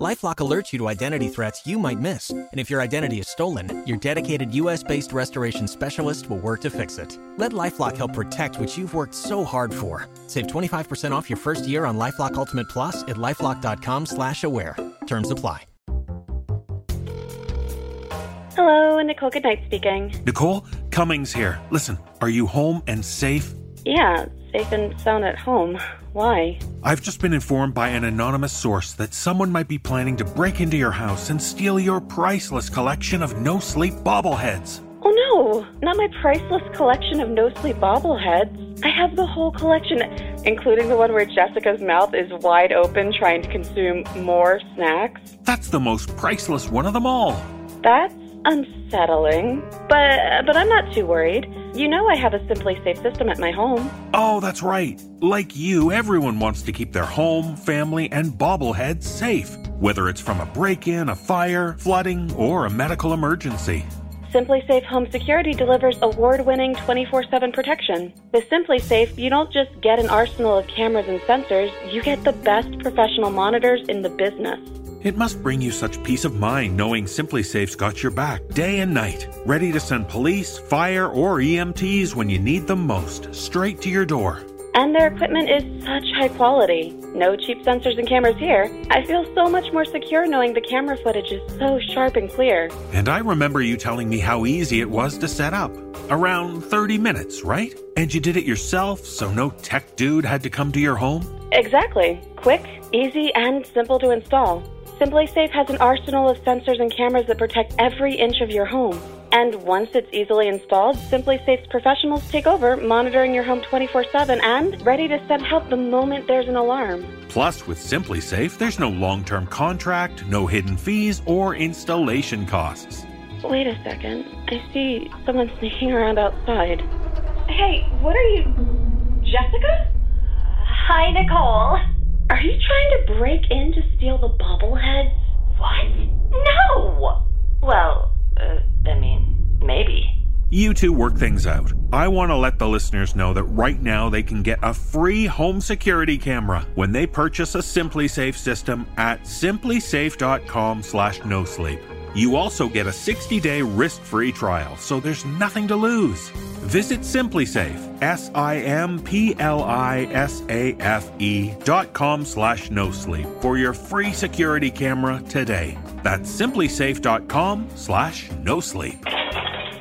LifeLock alerts you to identity threats you might miss, and if your identity is stolen, your dedicated U.S.-based restoration specialist will work to fix it. Let LifeLock help protect what you've worked so hard for. Save 25% off your first year on LifeLock Ultimate Plus at lifeLock.com/slash-aware. Terms apply. Hello, Nicole Goodnight speaking. Nicole, Cummings here. Listen, are you home and safe? Yeah, safe and sound at home. Why? I've just been informed by an anonymous source that someone might be planning to break into your house and steal your priceless collection of no sleep bobbleheads. Oh no, not my priceless collection of no sleep bobbleheads. I have the whole collection, including the one where Jessica's mouth is wide open trying to consume more snacks. That's the most priceless one of them all. That's unsettling, but but I'm not too worried. You know I have a SimpliSafe system at my home. Oh, that's right. Like you, everyone wants to keep their home, family, and bobbleheads safe, whether it's from a break in, a fire, flooding, or a medical emergency. SimpliSafe Home Security delivers award winning 24 7 protection. With SimpliSafe, you don't just get an arsenal of cameras and sensors, you get the best professional monitors in the business. It must bring you such peace of mind knowing SimpliSafe's got your back day and night, ready to send police, fire, or EMTs when you need them most, straight to your door. And their equipment is such high quality. No cheap sensors and cameras here. I feel so much more secure knowing the camera footage is so sharp and clear. And I remember you telling me how easy it was to set up. Around 30 minutes, right? And you did it yourself, so no tech dude had to come to your home? Exactly. Quick, easy, and simple to install. SimpliSafe has an arsenal of sensors and cameras that protect every inch of your home. And once it's easily installed, SimpliSafe's professionals take over, monitoring your home 24 7 and ready to send help the moment there's an alarm. Plus, with SimpliSafe, there's no long term contract, no hidden fees, or installation costs. Wait a second. I see someone sneaking around outside. Hey, what are you. Jessica? Hi, Nicole. Are you trying to break in to steal the bobbleheads? What? No! Well, uh, I mean, maybe. You two work things out. I want to let the listeners know that right now they can get a free home security camera when they purchase a SimpliSafe system at simplisafe.com slash no sleep. You also get a 60-day risk-free trial, so there's nothing to lose. Visit SimpliSafe, S-I-M-P-L-I-S-A-F-E dot com slash no sleep for your free security camera today. That's simplisafe.com slash no sleep.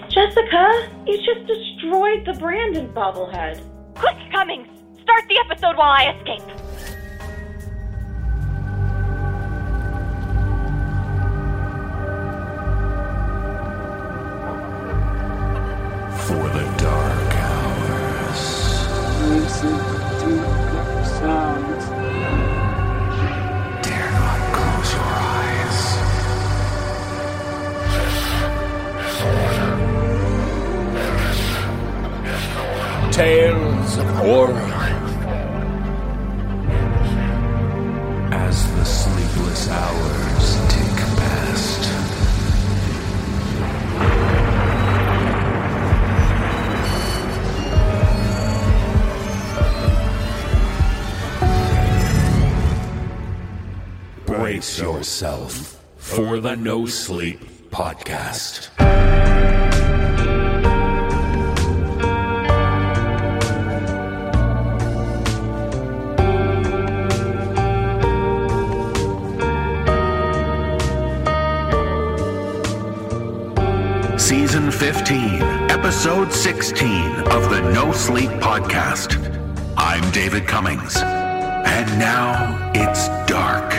Jessica, you just destroyed the Brandon bobblehead. Quick, Cummings! Start the episode while I escape! Tales of horror. As the sleepless hours tick past. Brace yourself for the No Sleep Podcast. Season 15, Episode 16 of the No Sleep Podcast. I'm David Cummings. And now it's dark.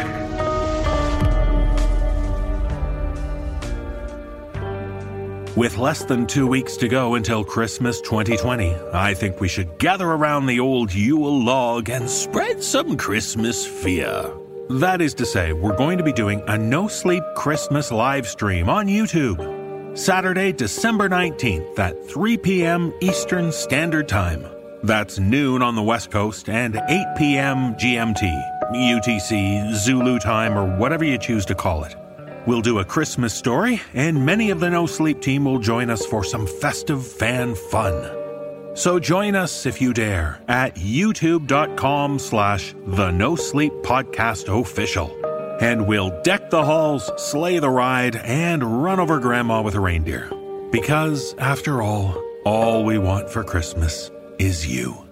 With less than two weeks to go until Christmas 2020, I think we should gather around the old Yule log and spread some Christmas fear. That is to say, we're going to be doing a no sleep Christmas live stream on YouTube. Saturday, December 19th at 3 p.m. Eastern Standard Time. That's noon on the West Coast and 8 p.m. GMT. UTC, Zulu time, or whatever you choose to call it. We'll do a Christmas story, and many of the No Sleep team will join us for some festive fan fun. So join us if you dare at youtube.com slash the No Sleep Podcast Official. And we'll deck the halls, slay the ride, and run over Grandma with a reindeer. Because, after all, all we want for Christmas is you.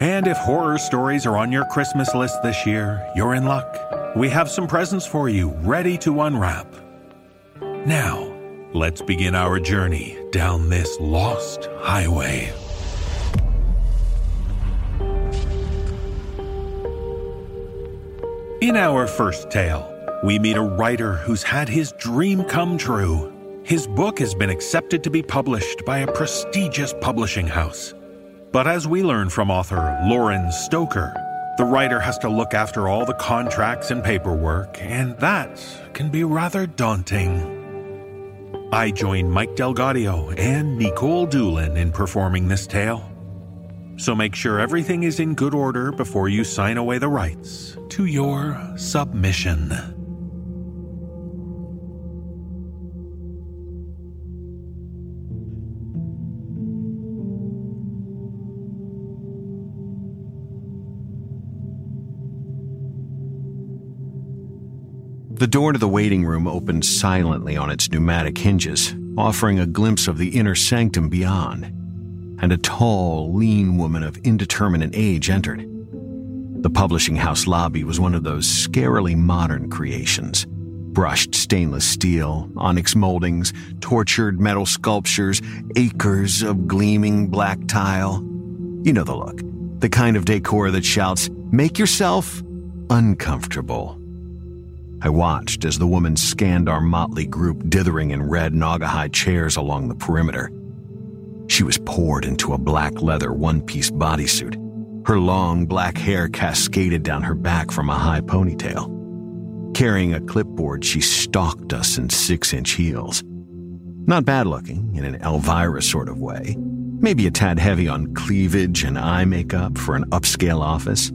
And if horror stories are on your Christmas list this year, you're in luck. We have some presents for you ready to unwrap. Now, let's begin our journey down this lost highway. In our first tale, we meet a writer who's had his dream come true. His book has been accepted to be published by a prestigious publishing house. But as we learn from author Lauren Stoker, the writer has to look after all the contracts and paperwork, and that can be rather daunting. I join Mike DelGaudio and Nikolle Doolin in performing this tale. So make sure everything is in good order before you sign away the rights to your submission. The door to the waiting room opened silently on its pneumatic hinges, offering a glimpse of the inner sanctum beyond. And a tall, lean woman of indeterminate age entered. The publishing house lobby was one of those scarily modern creations brushed stainless steel, onyx moldings, tortured metal sculptures, acres of gleaming black tile. You know the look. The kind of decor that shouts, Make yourself uncomfortable. I watched as the woman scanned our motley group dithering in red Naugahyde chairs along the perimeter. She was poured into a black leather one piece bodysuit. Her long black hair cascaded down her back from a high ponytail. Carrying a clipboard, she stalked us in six inch heels. Not bad looking, in an Elvira sort of way. Maybe a tad heavy on cleavage and eye makeup for an upscale office.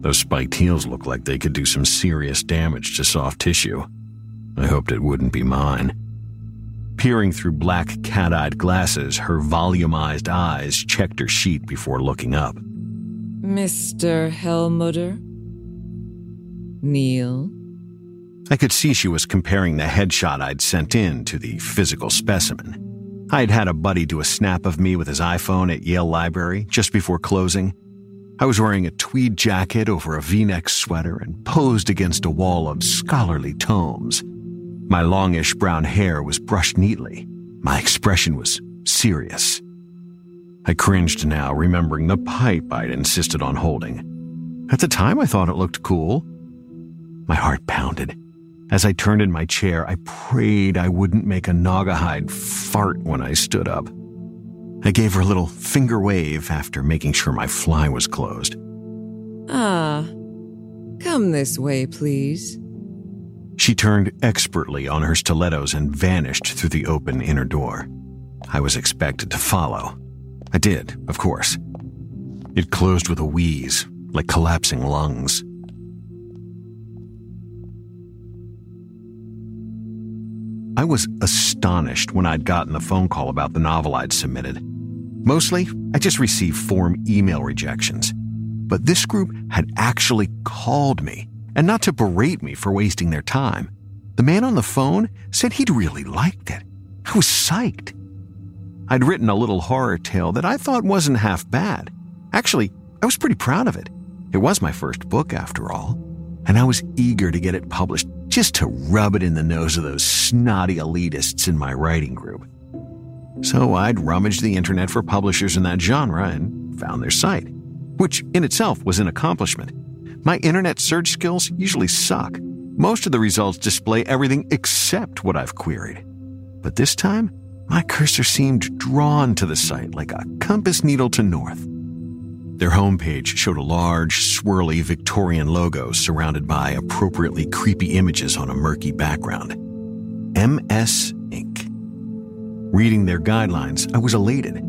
Those spiked heels looked like they could do some serious damage to soft tissue. I hoped it wouldn't be mine. Peering through black cat eyed glasses, her volumized eyes checked her sheet before looking up. Mr. Helmuter? Neil? I could see she was comparing the headshot I'd sent in to the physical specimen. I'd had a buddy do a snap of me with his iPhone at Yale Library just before closing. I was wearing a tweed jacket over a v neck sweater and posed against a wall of scholarly tomes. My longish brown hair was brushed neatly. My expression was serious. I cringed now, remembering the pipe I'd insisted on holding. At the time, I thought it looked cool. My heart pounded. As I turned in my chair, I prayed I wouldn't make a Naugahyde fart when I stood up. I gave her a little finger wave after making sure my fly was closed. Ah. Come this way, please. She turned expertly on her stilettos and vanished through the open inner door. I was expected to follow. I did, of course. It closed with a wheeze, like collapsing lungs. I was astonished when I'd gotten the phone call about the novel I'd submitted. Mostly, I just received form email rejections. But this group had actually called me, and not to berate me for wasting their time. The man on the phone said he'd really liked it. I was psyched. I'd written a little horror tale that I thought wasn't half bad. Actually, I was pretty proud of it. It was my first book, after all, and I was eager to get it published just to rub it in the nose of those snotty elitists in my writing group. So I'd rummaged the internet for publishers in that genre and found their site, which in itself was an accomplishment. My internet search skills usually suck. Most of the results display everything except what I've queried. But this time, my cursor seemed drawn to the site like a compass needle to north. Their homepage showed a large, swirly Victorian logo surrounded by appropriately creepy images on a murky background. MS Inc. Reading their guidelines, I was elated.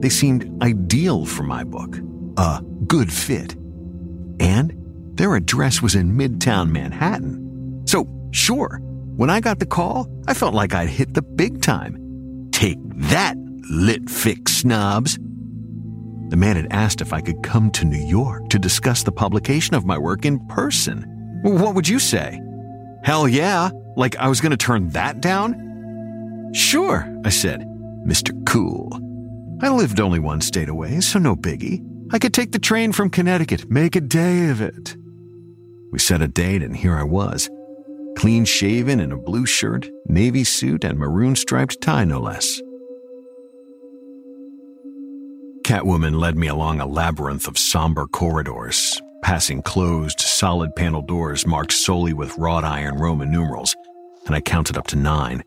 They seemed ideal for my book, a good fit. And Their address was in Midtown Manhattan. So, sure, when I got the call, I felt like I'd hit the big time. Take that, lit fic snobs. The man had asked if I could come to New York to discuss the publication of my work in person. What would you say? Hell yeah, like I was going to turn that down? Sure, I said, Mr. Cool. I lived only one state away, so no biggie. I could take the train from Connecticut, make a day of it. We set a date, and here I was. Clean shaven in a blue shirt, navy suit, and maroon striped tie, no less. Catwoman led me along a labyrinth of somber corridors, passing closed, solid panel doors marked solely with wrought iron Roman numerals, and I counted up to nine.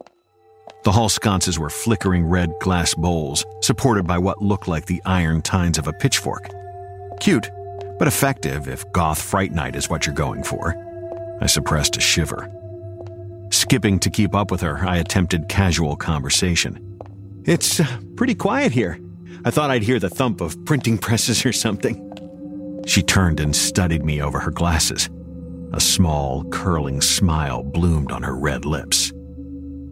The hall sconces were flickering red glass bowls, supported by what looked like the iron tines of a pitchfork. Cute, but effective if goth fright night is what you're going for. I suppressed a shiver. Skipping to keep up with her, I attempted casual conversation. It's uh, pretty quiet here. I thought I'd hear the thump of printing presses or something. She turned and studied me over her glasses. A small, curling smile bloomed on her red lips.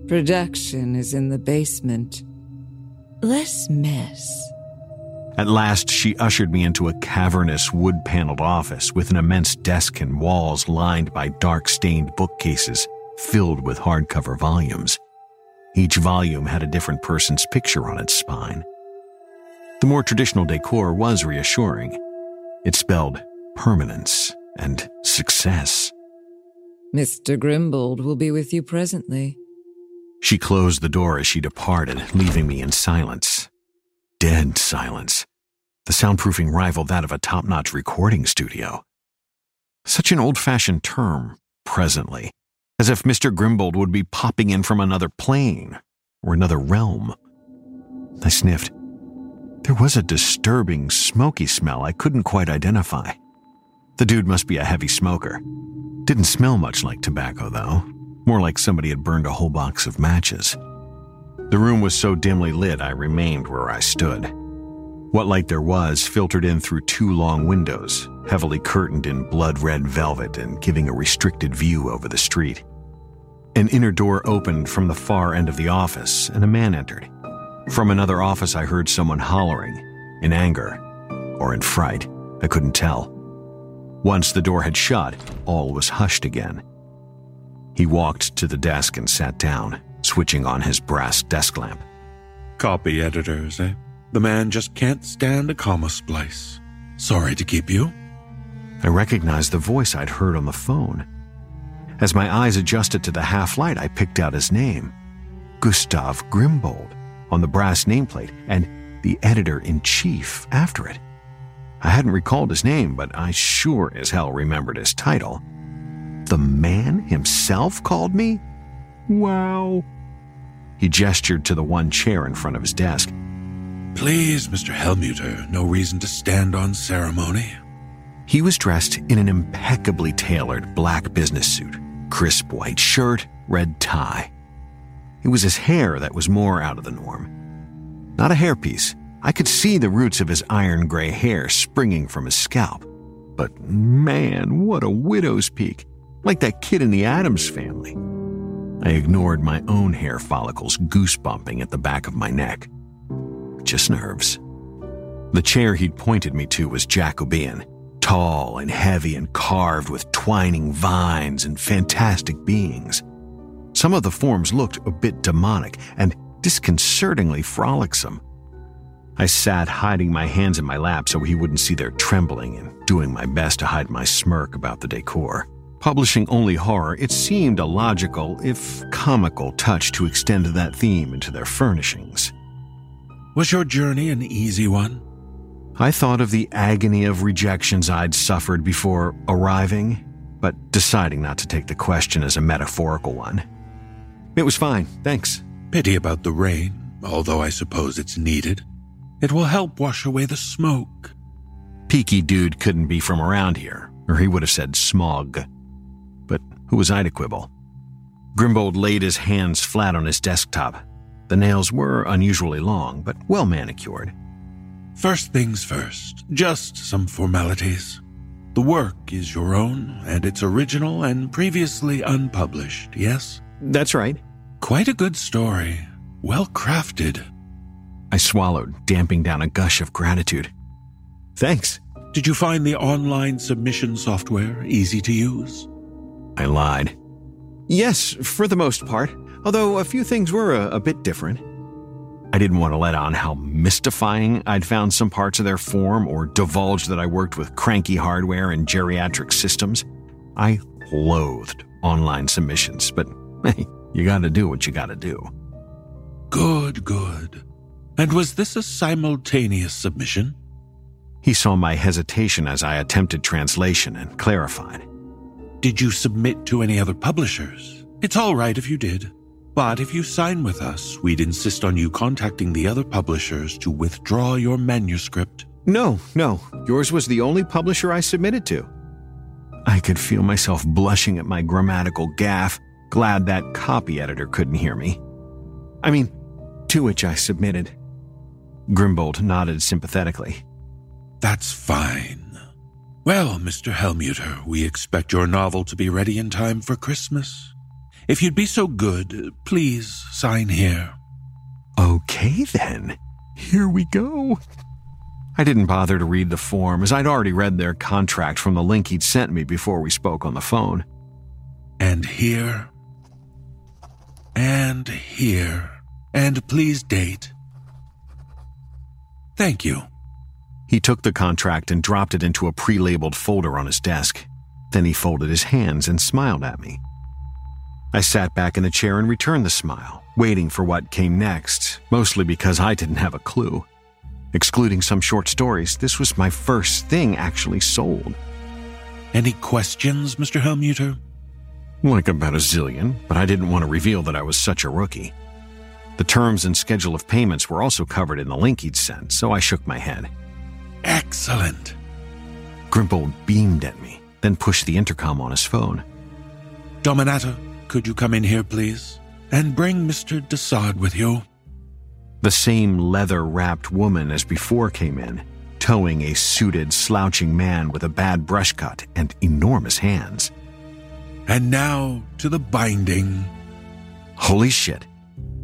Production is in the basement. Less mess. At last, she ushered me into a cavernous wood paneled office with an immense desk and walls lined by dark stained bookcases filled with hardcover volumes. Each volume had a different person's picture on its spine. The more traditional decor was reassuring. It spelled permanence and success. Mr. Grimbold will be with you presently. She closed the door as she departed, leaving me in silence. Dead silence. The soundproofing rivaled that of a top notch recording studio. Such an old fashioned term, presently, as if Mr. Grimbold would be popping in from another plane or another realm. I sniffed. There was a disturbing, smoky smell I couldn't quite identify. The dude must be a heavy smoker. Didn't smell much like tobacco, though. More like somebody had burned a whole box of matches. The room was so dimly lit, I remained where I stood. What light there was filtered in through two long windows, heavily curtained in blood red velvet and giving a restricted view over the street. An inner door opened from the far end of the office, and a man entered. From another office, I heard someone hollering, in anger or in fright. I couldn't tell. Once the door had shut, all was hushed again. He walked to the desk and sat down, switching on his brass desk lamp. Copy editors, eh? The man just can't stand a comma splice. Sorry to keep you. I recognized the voice I'd heard on the phone. As my eyes adjusted to the half light, I picked out his name Gustav Grimbold on the brass nameplate and the editor in chief after it. I hadn't recalled his name, but I sure as hell remembered his title. The man himself called me? Wow. He gestured to the one chair in front of his desk. Please, Mr. Helmuter, no reason to stand on ceremony. He was dressed in an impeccably tailored black business suit, crisp white shirt, red tie. It was his hair that was more out of the norm. Not a hairpiece. I could see the roots of his iron gray hair springing from his scalp. But man, what a widow's peak. Like that kid in the Addams family. I ignored my own hair follicles goosebumping at the back of my neck. Just nerves. The chair he'd pointed me to was Jacobean, tall and heavy and carved with twining vines and fantastic beings. Some of the forms looked a bit demonic and disconcertingly frolicsome. I sat hiding my hands in my lap so he wouldn't see their trembling and doing my best to hide my smirk about the decor. Publishing only horror, it seemed a logical, if comical, touch to extend that theme into their furnishings. Was your journey an easy one? I thought of the agony of rejections I'd suffered before arriving, but deciding not to take the question as a metaphorical one. It was fine, thanks. Pity about the rain, although I suppose it's needed. It will help wash away the smoke. Peaky dude couldn't be from around here, or he would have said smog. Who was I to quibble? Grimbold laid his hands flat on his desktop. The nails were unusually long, but well manicured. First things first, just some formalities. The work is your own, and it's original and previously unpublished, yes? That's right. Quite a good story. Well crafted. I swallowed, damping down a gush of gratitude. Thanks. Did you find the online submission software easy to use? I lied. Yes, for the most part, although a few things were a, a bit different. I didn't want to let on how mystifying I'd found some parts of their form or divulge that I worked with cranky hardware and geriatric systems. I loathed online submissions, but hey, you gotta do what you gotta do. Good, good. And was this a simultaneous submission? He saw my hesitation as I attempted translation and clarified. Did you submit to any other publishers? It's all right if you did. But if you sign with us, we'd insist on you contacting the other publishers to withdraw your manuscript. No, no. Yours was the only publisher I submitted to. I could feel myself blushing at my grammatical gaffe, glad that copy editor couldn't hear me. I mean, to which I submitted. Grimbold nodded sympathetically. That's fine. Well, Mr. Helmuter, we expect your novel to be ready in time for Christmas. If you'd be so good, please sign here. Okay, then. Here we go. I didn't bother to read the form, as I'd already read their contract from the link he'd sent me before we spoke on the phone. And here. And here. And please date. Thank you. He took the contract and dropped it into a pre labeled folder on his desk. Then he folded his hands and smiled at me. I sat back in the chair and returned the smile, waiting for what came next, mostly because I didn't have a clue. Excluding some short stories, this was my first thing actually sold. Any questions, Mr. Helmuter? Like about a zillion, but I didn't want to reveal that I was such a rookie. The terms and schedule of payments were also covered in the link he'd sent, so I shook my head. Excellent. Grimbold beamed at me, then pushed the intercom on his phone. Dominata, could you come in here, please? And bring Mr. Desaad with you. The same leather wrapped woman as before came in, towing a suited, slouching man with a bad brush cut and enormous hands. And now to the binding. Holy shit.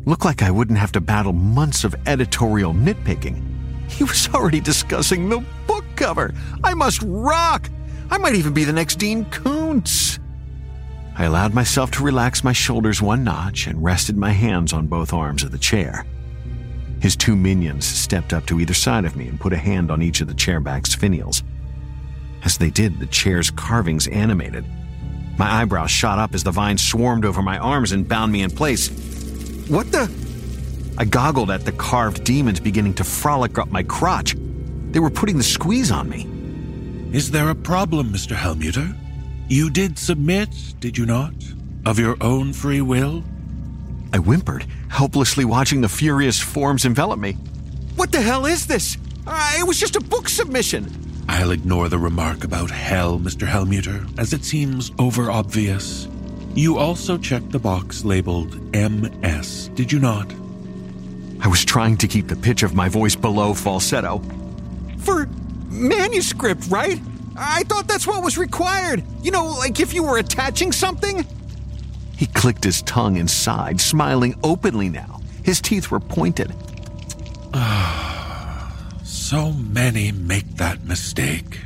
Looked like I wouldn't have to battle months of editorial nitpicking. He was already discussing the book cover. I must rock! I might even be the next Dean Koontz. I allowed myself to relax my shoulders one notch and rested my hands on both arms of the chair. His two minions stepped up to either side of me and put a hand on each of the chairback's finials. As they did, the chair's carvings animated. My eyebrows shot up as the vines swarmed over my arms and bound me in place. What the? I goggled at the carved demons beginning to frolic up my crotch. They were putting the squeeze on me. Is there a problem, Mr. Helmuter? You did submit, did you not? Of your own free will? I whimpered, helplessly watching the furious forms envelop me. What the hell is this? Uh, it was just a book submission. I'll ignore the remark about hell, Mr. Helmuter, as it seems over obvious. You also checked the box labeled MS, did you not? I was trying to keep the pitch of my voice below falsetto. For manuscript, right? I thought that's what was required. You know, like if you were attaching something? He clicked his tongue and sighed, smiling openly now. His teeth were pointed. so many make that mistake.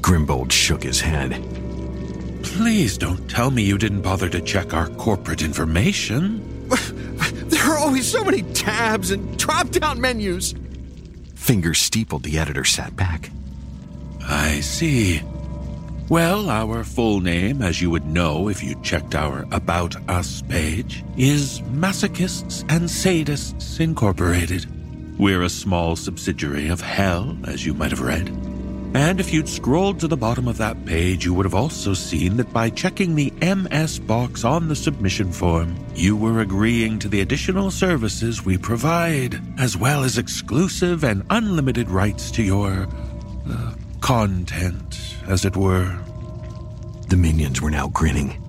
Grimbold shook his head. Please don't tell me you didn't bother to check our corporate information. there are always so many tabs and drop down menus. Fingers steepled, the editor sat back. I see. Well, our full name, as you would know if you checked our About Us page, is Masochists and Sadists Incorporated. We're a small subsidiary of Hell, as you might have read. And if you'd scrolled to the bottom of that page, you would have also seen that by checking the MS box on the submission form, you were agreeing to the additional services we provide, as well as exclusive and unlimited rights to your uh, content, as it were. The minions were now grinning.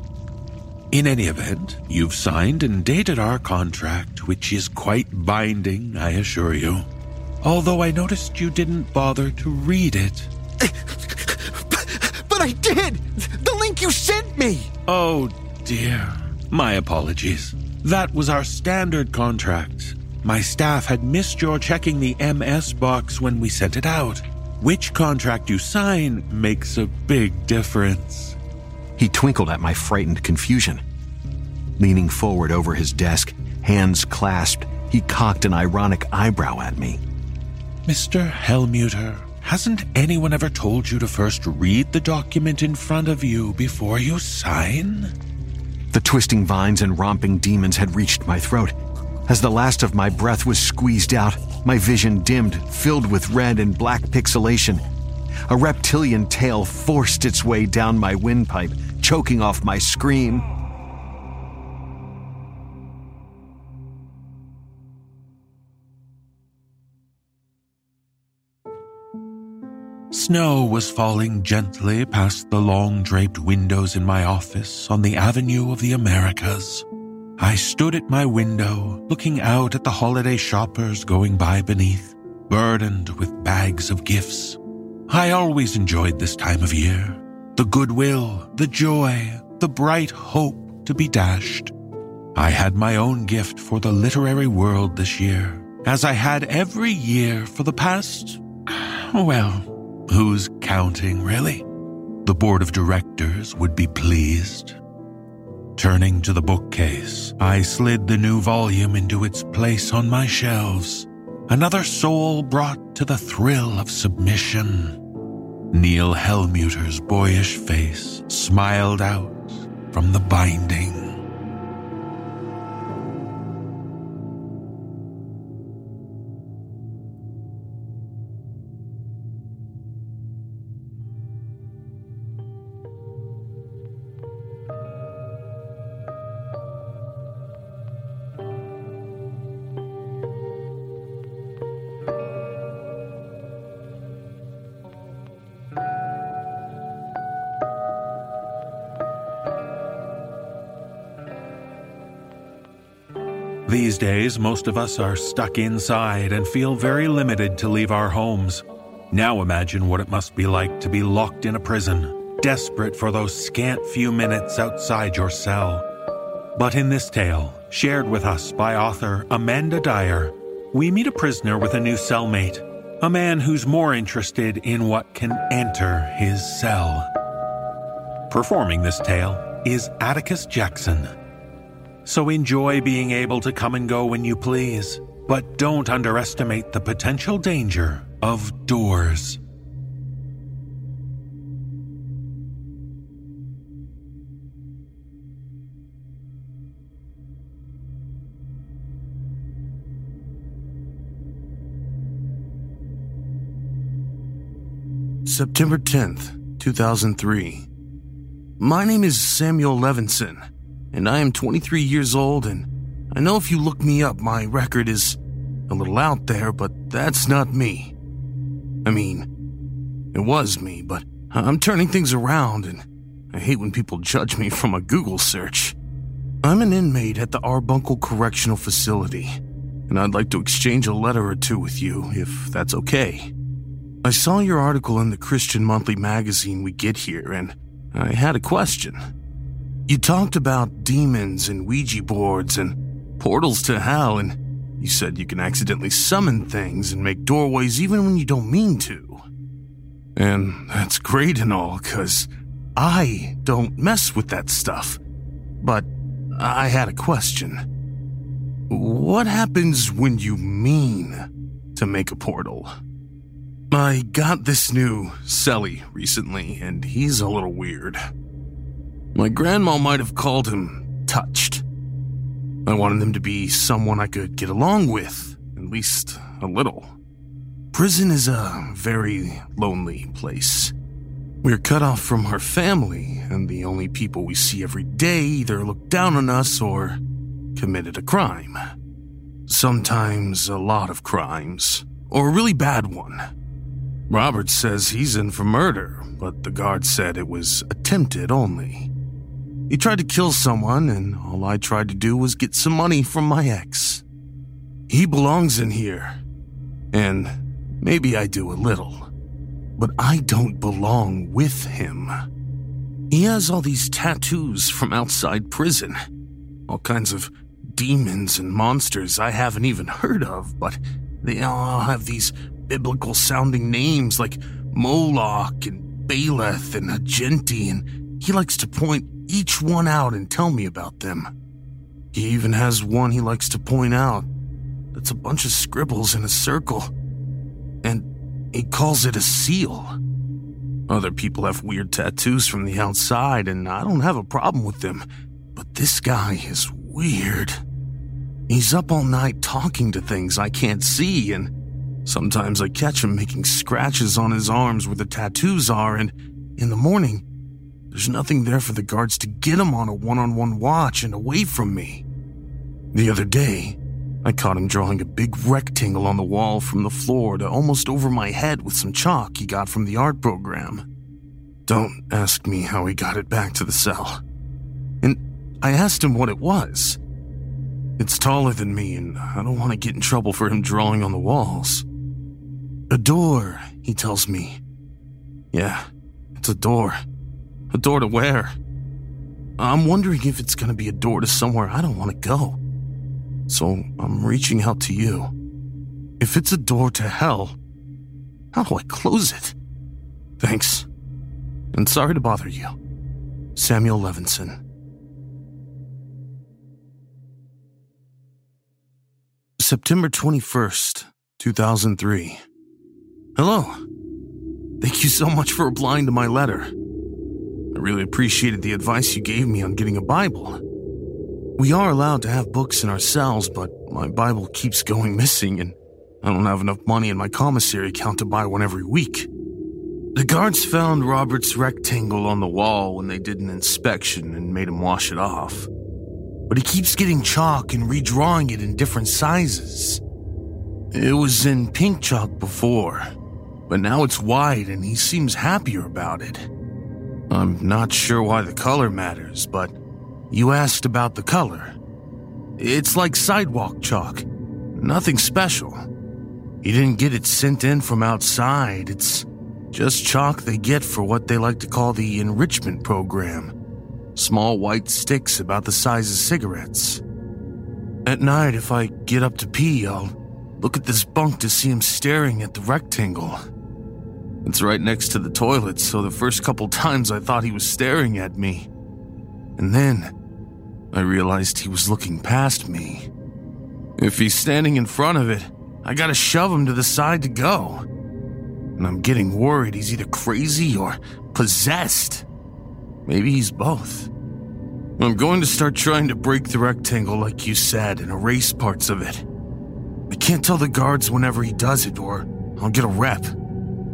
In any event, you've signed and dated our contract, which is quite binding, I assure you. Although I noticed you didn't bother to read it. But I did! The link you sent me! Oh, dear. My apologies. That was our standard contract. My staff had missed your checking the MS box when we sent it out. Which contract you sign makes a big difference. He twinkled at my frightened confusion. Leaning forward over his desk, hands clasped, he cocked an ironic eyebrow at me. Mr. Helmuter, hasn't anyone ever told you to first read the document in front of you before you sign? The twisting vines and romping demons had reached my throat. As the last of my breath was squeezed out, my vision dimmed, filled with red and black pixelation. A reptilian tail forced its way down my windpipe, choking off my scream. Snow was falling gently past the long draped windows in my office on the Avenue of the Americas. I stood at my window, looking out at the holiday shoppers going by beneath, burdened with bags of gifts. I always enjoyed this time of year the goodwill, the joy, the bright hope to be dashed. I had my own gift for the literary world this year, as I had every year for the past, well, who's counting really? The board of directors would be pleased. Turning to the bookcase, I slid the new volume into its place on my shelves. Another soul brought to the thrill of submission. Neil Helmuter's boyish face smiled out from the binding. These days, most of us are stuck inside and feel very limited to leave our homes. Now imagine what it must be like to be locked in a prison, desperate for those scant few minutes outside your cell. But in this tale, shared with us by author Amanda Dier, we meet a prisoner with a new cellmate, a man who's more interested in what can enter his cell. Performing this tale is Atticus Jackson. So enjoy being able to come and go when you please, but don't underestimate the potential danger of doors. September 10th, 2003. My name is Samuel Levinson, and I am 23 years old. And I know if you look me up, my record is a little out there, but that's not me. I mean, it was me, but I'm turning things around, and I hate when people judge me from a Google search. I'm an inmate at the Arbuncle Correctional Facility, and I'd like to exchange a letter or two with you, if that's okay. I saw your article in the Christian Monthly magazine we get here, and I had a question. You talked about demons and Ouija boards and portals to hell, and you said you can accidentally summon things and make doorways even when you don't mean to. And that's great and all, because I don't mess with that stuff. But I had a question. What happens when you mean to make a portal? I got this new Selly recently, and he's a little weird. My grandma might have called him touched. I wanted him to be someone I could get along with, at least a little. Prison is a very lonely place. We're cut off from our family, and the only people we see every day either look down on us or committed a crime. Sometimes a lot of crimes, or a really bad one. Robert says he's in for murder, but the guard said it was attempted only. He tried to kill someone, and all I tried to do was get some money from my ex. He belongs in here, and maybe I do a little. but I don't belong with him. He has all these tattoos from outside prison, all kinds of demons and monsters I haven't even heard of, but they all have these biblical sounding names like Moloch and Baleth and Agenti, and he likes to point each one out and tell me about them. He even has one he likes to point out that's a bunch of scribbles in a circle, and he calls it a seal. Other people have weird tattoos from the outside, and I don't have a problem with them, but this guy is weird. He's up all night talking to things I can't see, and sometimes I catch him making scratches on his arms where the tattoos are, and in the morning, there's nothing there for the guards to get him on a one on one watch and away from me. The other day, I caught him drawing a big rectangle on the wall from the floor to almost over my head with some chalk he got from the art program. Don't ask me how he got it back to the cell. And I asked him what it was. It's taller than me, and I don't want to get in trouble for him drawing on the walls. A door, he tells me. Yeah, it's a door. A door to where? I'm wondering if it's going to be a door to somewhere I don't want to go. So I'm reaching out to you. If it's a door to hell, how do I close it? Thanks. And sorry to bother you. Samuel Levinson. September 21st, 2003. Hello. Thank you so much for replying to my letter. I really appreciated the advice you gave me on getting a Bible. We are allowed to have books in our cells, but my Bible keeps going missing, and I don't have enough money in my commissary account to buy one every week. The guards found Robert's rectangle on the wall when they did an inspection and made him wash it off. But he keeps getting chalk and redrawing it in different sizes. It was in pink chalk before, but now it's white and he seems happier about it. I'm not sure why the color matters, but you asked about the color. It's like sidewalk chalk, nothing special. You didn't get it sent in from outside, it's just chalk they get for what they like to call the enrichment program small white sticks about the size of cigarettes. At night, if I get up to pee, I'll look at this bunk to see him staring at the rectangle. It's right next to the toilet, so the first couple times I thought he was staring at me. And then I realized he was looking past me. If he's standing in front of it, I gotta shove him to the side to go. And I'm getting worried he's either crazy or possessed. Maybe he's both. I'm going to start trying to break the rectangle like you said and erase parts of it. I can't tell the guards whenever he does it or I'll get a rep.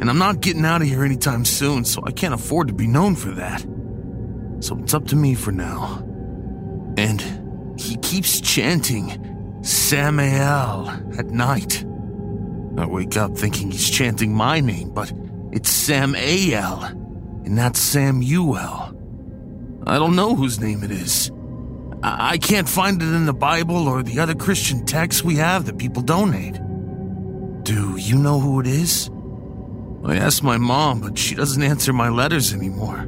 And I'm not getting out of here anytime soon, so I can't afford to be known for that. So it's up to me for now. And he keeps chanting Samael at night. I wake up thinking he's chanting my name, but it's Sam A.L., and not Samuel. I don't know whose name it is. I-, I can't find it in the Bible or the other Christian texts we have that people donate. Do you know who it is? I asked my mom, but she doesn't answer my letters anymore.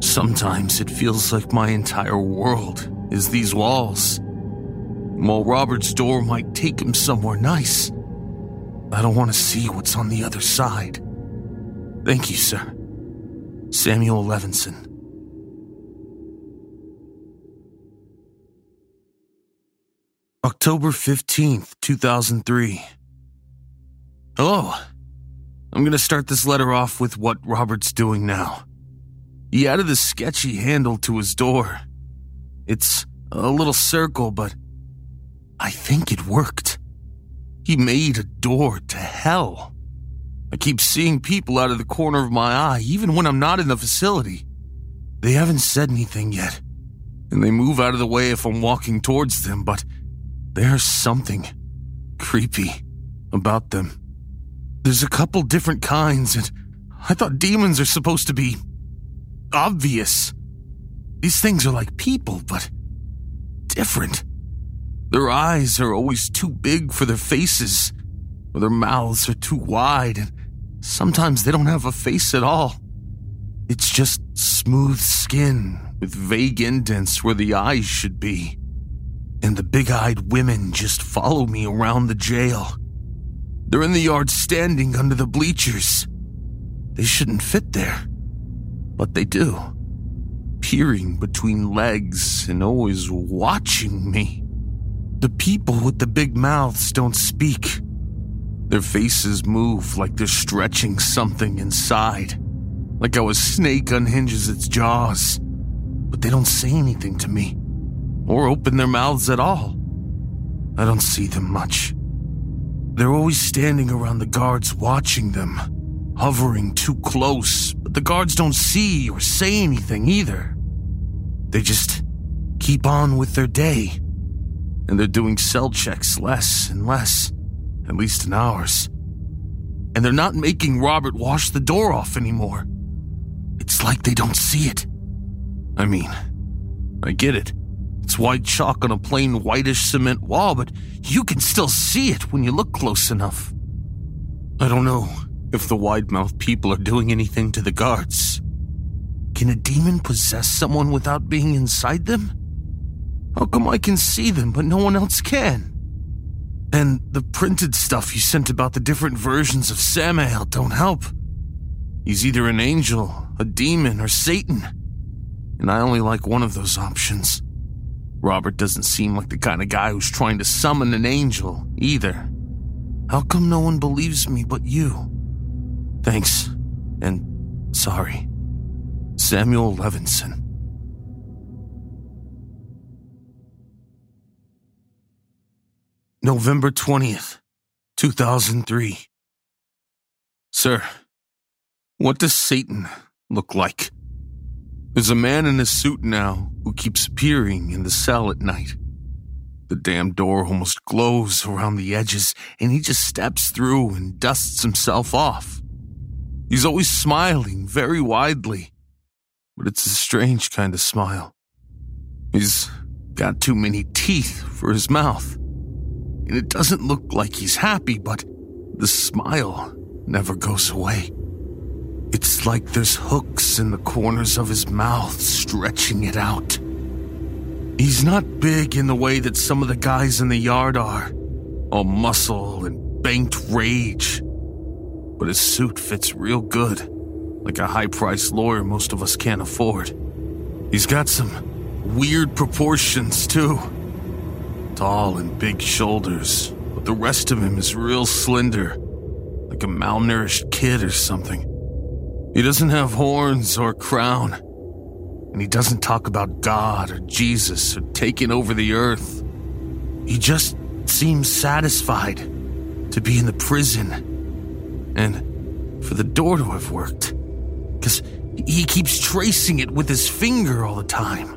Sometimes it feels like my entire world is these walls. While Robert's door might take him somewhere nice, I don't want to see what's on the other side. Thank you, sir. Samuel Levinson. October 15th, 2003. Hello. I'm going to start this letter off with what Robert's doing now. He added a sketchy handle to his door. It's a little circle, but I think it worked. He made a door to hell. I keep seeing people out of the corner of my eye, even when I'm not in the facility. They haven't said anything yet, and they move out of the way if I'm walking towards them, but there's something creepy about them. There's a couple different kinds, and I thought demons are supposed to be obvious. These things are like people, but different. Their eyes are always too big for their faces, or their mouths are too wide, and sometimes they don't have a face at all. It's just smooth skin with vague indents where the eyes should be. And the big eyed women just follow me around the jail. They're in the yard standing under the bleachers. They shouldn't fit there, but they do. Peering between legs and always watching me. The people with the big mouths don't speak. Their faces move like they're stretching something inside, like how a snake unhinges its jaws. But they don't say anything to me, or open their mouths at all. I don't see them much. They're always standing around the guards watching them, hovering too close, but the guards don't see or say anything either. They just keep on with their day and they're doing cell checks less and less, at least in ours. And they're not making Robert wash the door off anymore. It's like they don't see it. I mean, I get it. It's white chalk on a plain whitish cement wall, but you can still see it when you look close enough. I don't know if the wide mouthed people are doing anything to the guards. Can a demon possess someone without being inside them? How come I can see them, but no one else can? And the printed stuff you sent about the different versions of Samael don't help. He's either an angel, a demon, or Satan. And I only like one of those options. Robert doesn't seem like the kind of guy who's trying to summon an angel, either. How come no one believes me but you? Thanks, and sorry. Samuel Levinson. November 20th, 2003. Sir, what does Satan look like? There's a man in a suit now who keeps appearing in the cell at night. The damn door almost glows around the edges, and he just steps through and dusts himself off. He's always smiling very widely, but it's a strange kind of smile. He's got too many teeth for his mouth and it doesn't look like he's happy, but the smile never goes away. It's like there's hooks in the corners of his mouth stretching it out. He's not big in the way that some of the guys in the yard are, all muscle and banked rage. But his suit fits real good, like a high priced lawyer most of us can't afford. He's got some weird proportions, too tall and big shoulders, but the rest of him is real slender, like a malnourished kid or something. He doesn't have horns or a crown, and he doesn't talk about God or Jesus or taking over the earth. He just seems satisfied to be in the prison and for the door to have worked. Because he keeps tracing it with his finger all the time.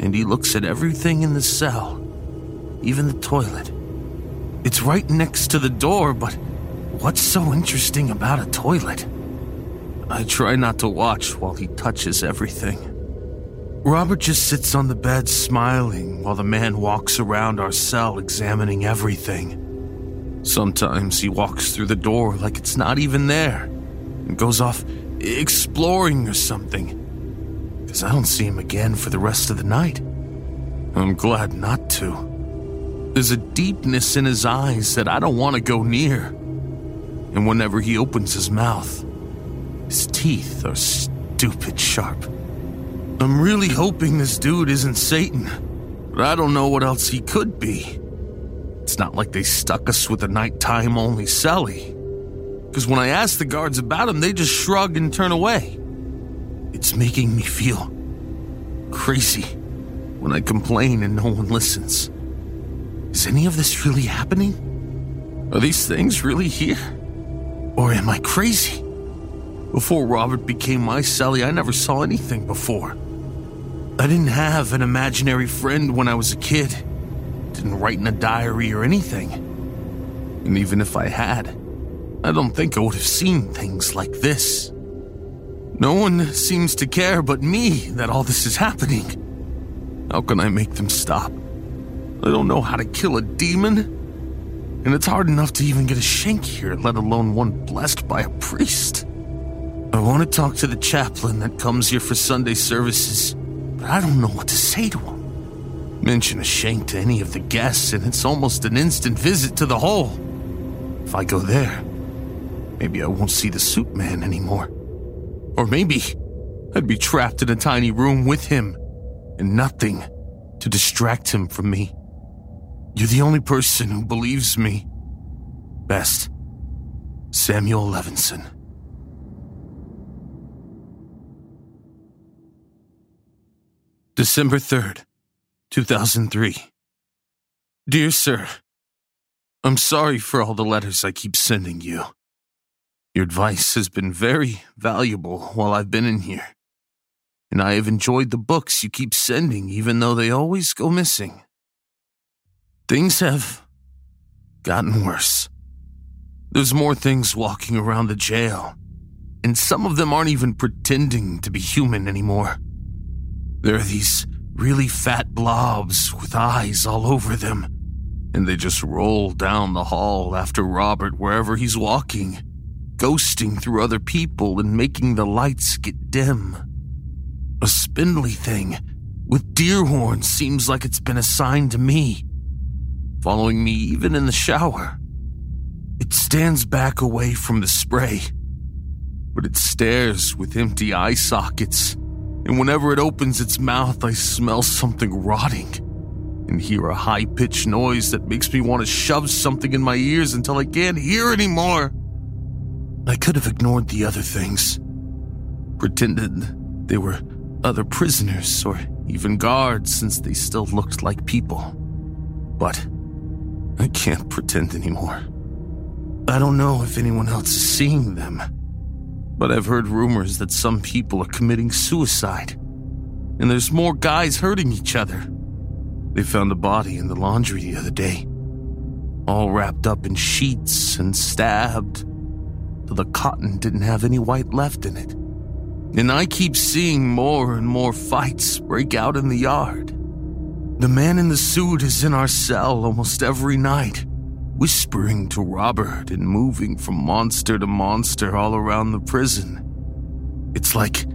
And he looks at everything in the cell even the toilet. It's right next to the door, but what's so interesting about a toilet? I try not to watch while he touches everything. Robert just sits on the bed smiling while the man walks around our cell examining everything. Sometimes he walks through the door like it's not even there and goes off exploring or something. Because I don't see him again for the rest of the night. I'm glad not to. There's a deepness in his eyes that I don't want to go near. And whenever he opens his mouth, his teeth are stupid sharp. I'm really hoping this dude isn't Satan, but I don't know what else he could be. It's not like they stuck us with a nighttime only celly. Because when I ask the guards about him, they just shrug and turn away. It's making me feel crazy when I complain and no one listens. Is any of this really happening? Are these things really here? Or am I crazy? Before Robert became my celly, I never saw anything before. I didn't have an imaginary friend when I was a kid. Didn't write in a diary or anything. And even if I had, I don't think I would have seen things like this. No one seems to care but me that all this is happening. How can I make them stop? I don't know how to kill a demon. and it's hard enough to even get a shank here, let alone one blessed by a priest. I want to talk to the chaplain that comes here for Sunday services, but I don't know what to say to him. Mention a shank to any of the guests, and it's almost an instant visit to the hole. If I go there, maybe I won't see the suit man anymore. Or maybe I'd be trapped in a tiny room with him and nothing to distract him from me. You're the only person who believes me. Best, Samuel Levinson. December 3rd, 2003. Dear Sir, I'm sorry for all the letters I keep sending you. Your advice has been very valuable while I've been in here. And I have enjoyed the books you keep sending, even though they always go missing. Things have gotten worse. There's more things walking around the jail, and some of them aren't even pretending to be human anymore. There are these really fat blobs with eyes all over them, and they just roll down the hall after Robert wherever he's walking, ghosting through other people and making the lights get dim. A spindly thing with deer horns seems like it's been assigned to me, following me even in the shower. It stands back away from the spray, but it stares with empty eye sockets, and whenever it opens its mouth, I smell something rotting and hear a high pitched noise that makes me want to shove something in my ears until I can't hear anymore. I could have ignored the other things, pretended they were other prisoners or even guards since they still looked like people. But I can't pretend anymore. I don't know if anyone else is seeing them, but I've heard rumors that some people are committing suicide, and there's more guys hurting each other. They found a body in the laundry the other day, all wrapped up in sheets and stabbed, till the cotton didn't have any white left in it. And I keep seeing more and more fights break out in the yard. The man in the suit is in our cell almost every night, whispering to Robert and moving from monster to monster all around the prison. It's like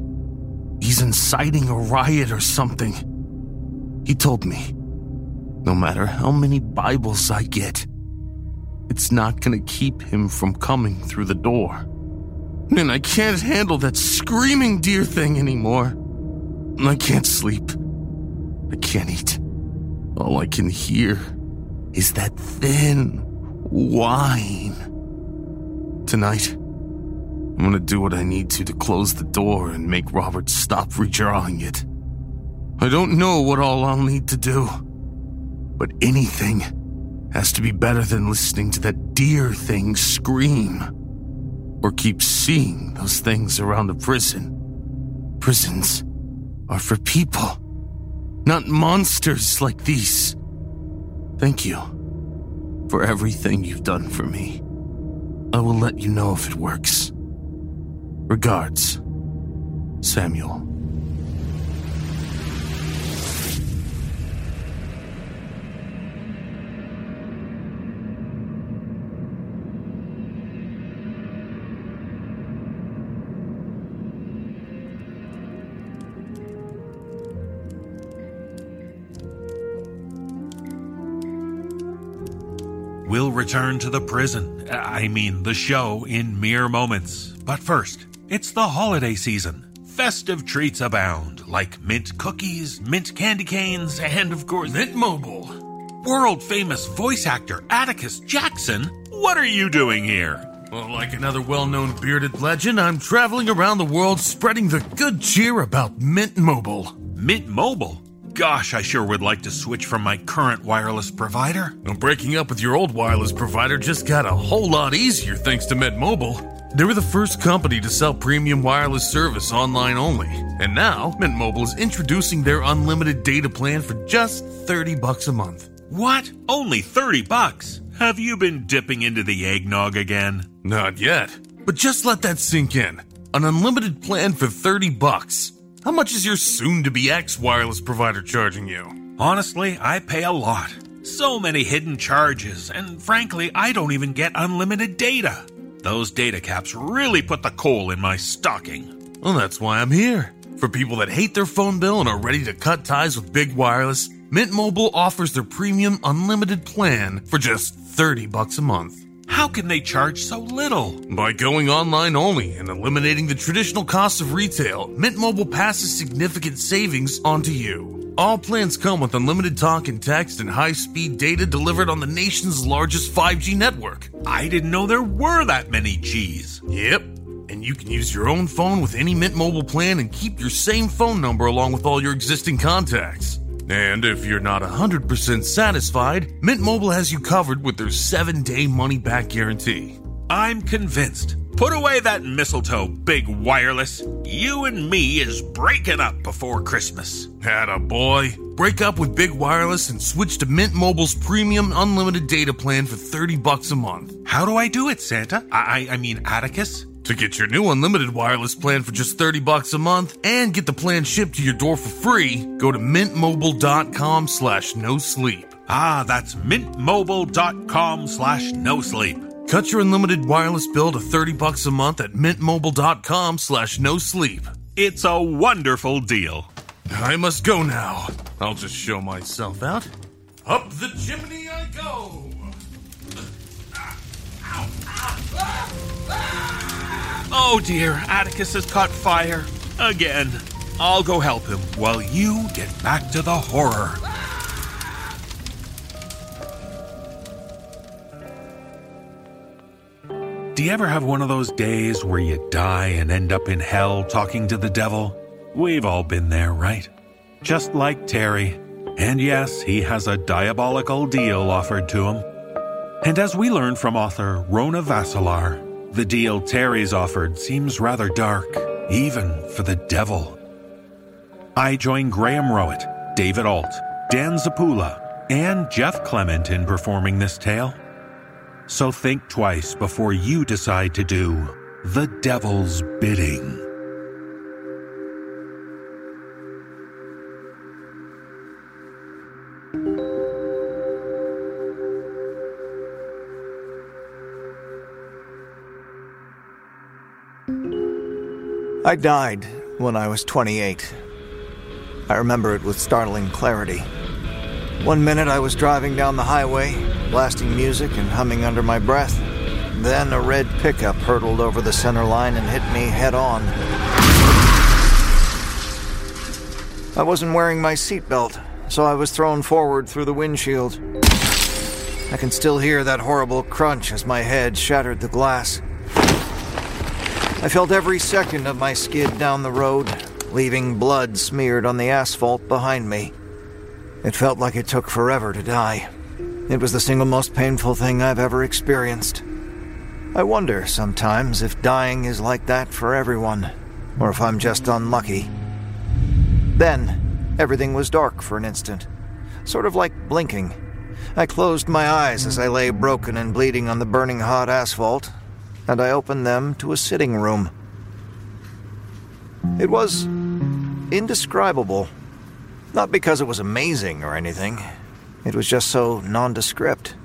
he's inciting a riot or something. He told me no matter how many Bibles I get, it's not gonna keep him from coming through the door. And I can't handle that screaming deer thing anymore. I can't sleep. I can't eat. All I can hear is that thin whine. Tonight, I'm gonna do what I need to to close the door and make Robert stop redrawing it. I don't know what all I'll need to do, but anything has to be better than listening to that deer thing scream or keep seeing those things around the prison. Prisons are for people, not monsters like these. Thank you for everything you've done for me. I will let you know if it works. Regards, Samuel. Return to the prison, I mean the show, in mere moments. But first, it's the holiday season. Festive treats abound, like mint cookies, mint candy canes, and of course, Mint Mobile. World famous voice actor Atticus Jackson, what are you doing here? Well, like another well known bearded legend, I'm traveling around the world spreading the good cheer about Mint Mobile. Mint Mobile? Gosh, I sure would like to switch from my current wireless provider. Well, breaking up with your old wireless provider just got a whole lot easier thanks to Mint Mobile. They were the first company to sell premium wireless service online only. And now, Mint Mobile is introducing their unlimited data plan for just 30 bucks a month. What? Only 30 bucks? Have you been dipping into the eggnog again? Not yet. But just let that sink in. An unlimited plan for 30 bucks. How much is your soon to be ex wireless provider charging you? Honestly, I pay a lot. So many hidden charges, and frankly, I don't even get unlimited data. Those data caps really put the coal in my stocking. Well, that's why I'm here. For people that hate their phone bill and are ready to cut ties with Big Wireless, Mint Mobile offers their premium unlimited plan for just 30 bucks a month. How can they charge so little? By going online only and eliminating the traditional costs of retail, Mint Mobile passes significant savings onto you. All plans come with unlimited talk and text and high speed data delivered on the nation's largest 5G network. I didn't know there were that many G's. Yep. And you can use your own phone with any Mint Mobile plan and keep your same phone number along with all your existing contacts. And if you're not 100% satisfied, Mint Mobile has you covered with their 7 day money back guarantee. I'm convinced. Put away that mistletoe, big wireless. You and me is breaking up before Christmas. Atta boy. Break up with Big Wireless and switch to Mint Mobile's premium unlimited data plan for 30 bucks a month. How do I do it, Santa? I, I mean, Atticus? To get your new unlimited wireless plan for just 30 bucks a month and get the plan shipped to your door for free, go to mintmobile.com slash no sleep. Ah, that's mintmobile.com slash no sleep. Cut your unlimited wireless bill to 30 bucks a month at mintmobile.com slash no sleep. It's a wonderful deal. I must go now. I'll just show myself out. Up the chimney I go. Ah, ah, ah, Oh dear, Atticus has caught fire. Again. I'll go help him while you get back to the horror. Do you ever have one of those days where you die and end up in hell talking to the devil? We've all been there, right? Just like Terry. And yes, he has a diabolical deal offered to him. And as we learn from author Rona Vaselaar, the deal Terry's offered seems rather dark, even for the devil. I join Graham Rowat, David Ault, Dan Zappulla, and Jeff Clement in performing this tale. So think twice before you decide to do the devil's bidding. I died when I was 28. I remember it with startling clarity. One minute I was driving down the highway, blasting music and humming under my breath. Then a red pickup hurtled over the center line and hit me head on. I wasn't wearing my seatbelt, so I was thrown forward through the windshield. I can still hear that horrible crunch as my head shattered the glass. I felt every second of my skid down the road, leaving blood smeared on the asphalt behind me. It felt like it took forever to die. It was the single most painful thing I've ever experienced. I wonder sometimes if dying is like that for everyone, or if I'm just unlucky. Then, everything was dark for an instant, sort of like blinking. I closed my eyes as I lay broken and bleeding on the burning hot asphalt, and I opened them to a sitting room. It was indescribable. Not because it was amazing or anything, it was just so nondescript.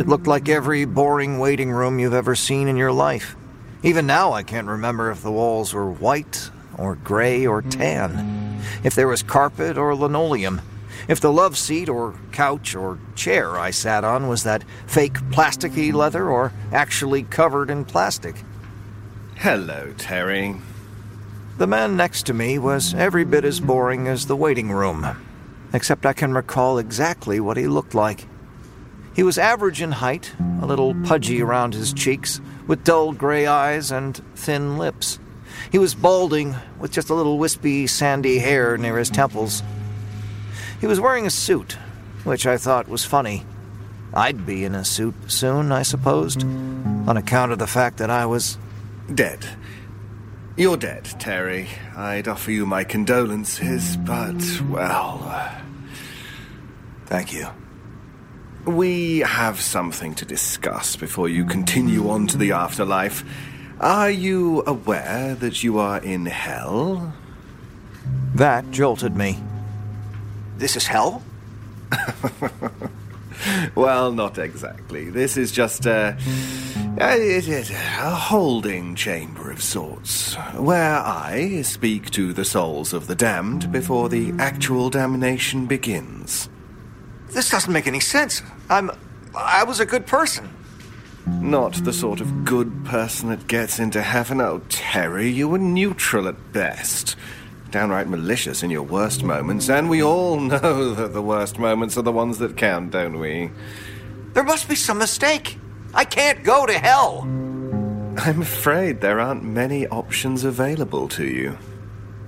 It looked like every boring waiting room you've ever seen in your life. Even now, I can't remember if the walls were white or gray or tan, if there was carpet or linoleum, if the love seat or couch or chair I sat on was that fake plasticky leather or actually covered in plastic. Hello, Terry. The man next to me was every bit as boring as the waiting room, except I can recall exactly what he looked like. He was average in height, a little pudgy around his cheeks, with dull gray eyes and thin lips. He was balding, with just a little wispy, sandy hair near his temples. He was wearing a suit, which I thought was funny. I'd be in a suit soon, I supposed, on account of the fact that I was. Dead. You're dead, Terry. I'd offer you my condolences, but, well. Thank you. We have something to discuss before you continue on to the afterlife. Are you aware that you are in hell? That jolted me. This is hell? Well, not exactly. This is just uh, uh, a, a, a holding chamber of sorts, where I speak to the souls of the damned before the actual damnation begins. This doesn't make any sense. I'm. I was a good person. Not the sort of good person that gets into heaven. Oh, Terry, you were neutral at best. Downright malicious in your worst moments, and we all know that the worst moments are the ones that count, don't we? There must be some mistake. I can't go to hell. I'm afraid there aren't many options available to you.